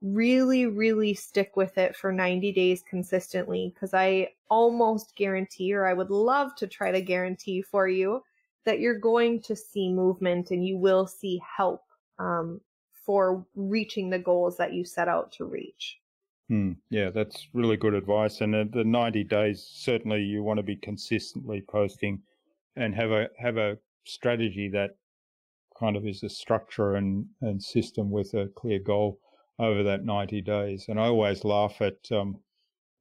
B: Really, really stick with it for 90 days consistently because I almost guarantee, or I would love to try to guarantee for you, that you're going to see movement and you will see help um, for reaching the goals that you set out to reach.
A: Hmm. Yeah, that's really good advice. And the 90 days, certainly you want to be consistently posting and have a have a strategy that kind of is a structure and, and system with a clear goal over that 90 days. And I always laugh at, um,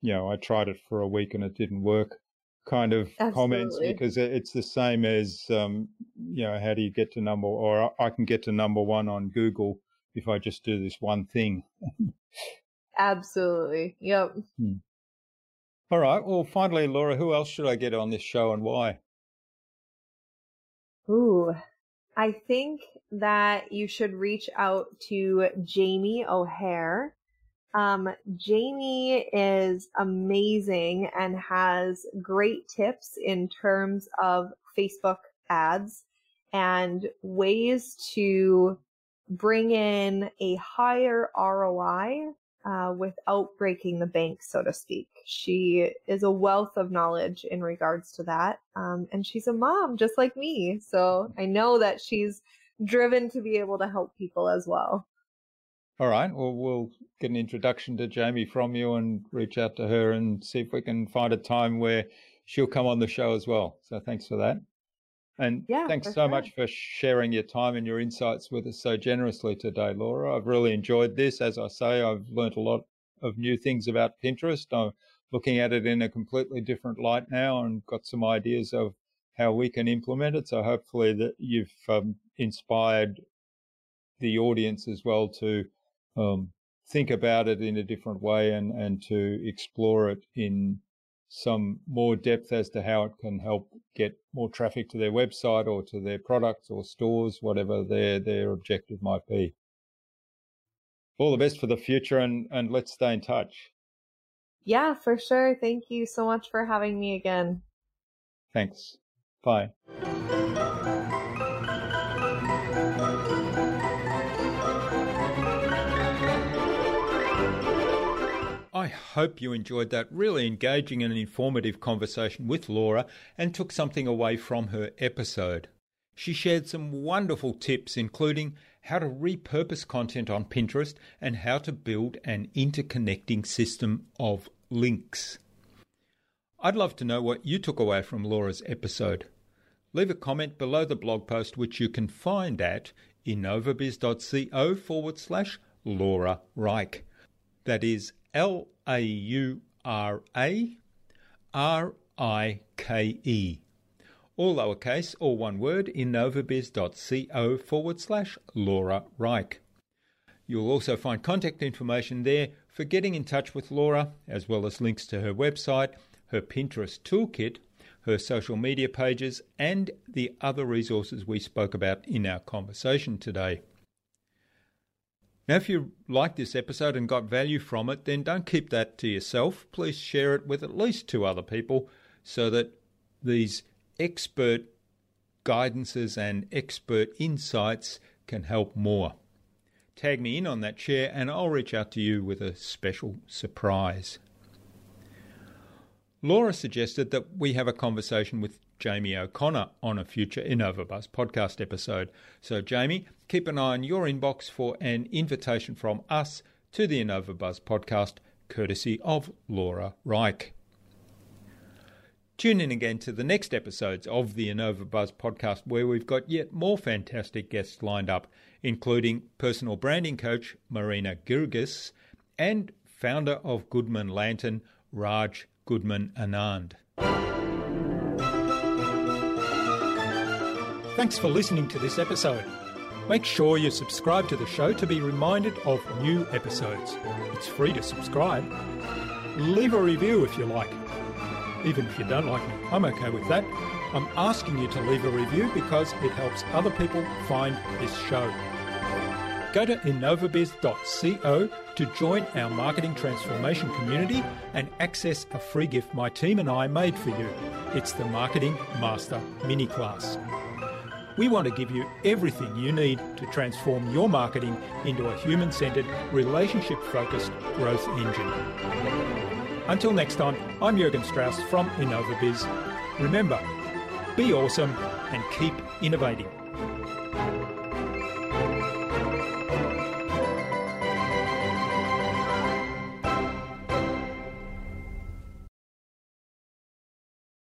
A: you know, I tried it for a week and it didn't work kind of Absolutely. comments because it's the same as, um, you know, how do you get to number, or I can get to number one on Google if I just do this one thing.
B: Absolutely. Yep. Hmm.
A: All right. Well, finally, Laura, who else should I get on this show and why?
B: Ooh, I think that you should reach out to Jamie O'Hare. Um, Jamie is amazing and has great tips in terms of Facebook ads and ways to bring in a higher ROI uh, without breaking the bank, so to speak. She is a wealth of knowledge in regards to that. Um, and she's a mom just like me. So I know that she's driven to be able to help people as well.
A: All right. Well, we'll get an introduction to Jamie from you and reach out to her and see if we can find a time where she'll come on the show as well. So thanks for that. And yeah, thanks so sure. much for sharing your time and your insights with us so generously today, Laura. I've really enjoyed this. As I say, I've learnt a lot of new things about Pinterest. I'm looking at it in a completely different light now and got some ideas of how we can implement it. So hopefully that you've um, inspired the audience as well to um, think about it in a different way and, and to explore it in some more depth as to how it can help get more traffic to their website or to their products or stores, whatever their their objective might be. All the best for the future and, and let's stay in touch.
B: Yeah, for sure. Thank you so much for having me again.
A: Thanks. Bye. I hope you enjoyed that really engaging and informative conversation with Laura and took something away from her episode. She shared some wonderful tips, including how to repurpose content on Pinterest and how to build an interconnecting system of links. I'd love to know what you took away from Laura's episode. Leave a comment below the blog post, which you can find at innovabiz.co forward slash Laura Rike. That is L A U R A R I K E. All lowercase, all one word, innovabiz.co forward slash Laura Rike. You'll also find contact information there for getting in touch with Laura, as well as links to her website, her Pinterest toolkit, her social media pages, and the other resources we spoke about in our conversation today. Now, if you liked this episode and got value from it, then don't keep that to yourself. Please share it with at least two other people so that these expert guidances and expert insights can help more. Tag me in on that share and I'll reach out to you with a special surprise. Laura suggested that we have a conversation with Jamie O'Connor on a future InnovaBuzz podcast episode. So, Jamie, keep an eye on your inbox for an invitation from us to the InnovaBuzz podcast, courtesy of Laura Rike. Tune in again to the next episodes of the InnovaBuzz podcast, where we've got yet more fantastic guests lined up, including personal branding coach Marina Girgis and founder of Goodman Lantern, Raj Goodman Anand. Thanks for listening to this episode. Make sure you subscribe to the show to be reminded of new episodes. It's free to subscribe. Leave a review if you like. even if you don't like me. I'm okay with that. I'm asking you to leave a review because it helps other people find this show. Go to innovabiz.co to join our marketing transformation community and access a free gift my team and I made for you. It's the Marketing Master Mini Class. We want to give you everything you need to transform your marketing into a human centered, relationship focused growth engine. Until next time, I'm Jurgen Strauss from InnovaBiz. Remember, be awesome and keep innovating.